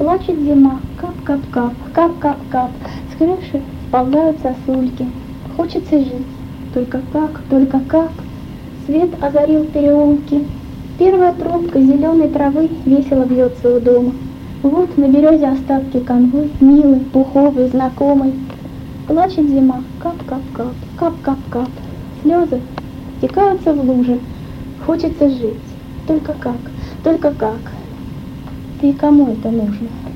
Плачет зима, кап-кап-кап, кап-кап-кап, С крыши сползают сосульки. Хочется жить, только как, только как. Свет озарил переулки. Первая трубка зеленой травы весело бьется у дома. Вот на березе остатки конвы, милый, пуховый, знакомый. Плачет зима, кап-кап-кап, кап-кап-кап. Слезы стекаются в лужи. Хочется жить, только как, только как. Ты кому это нужно?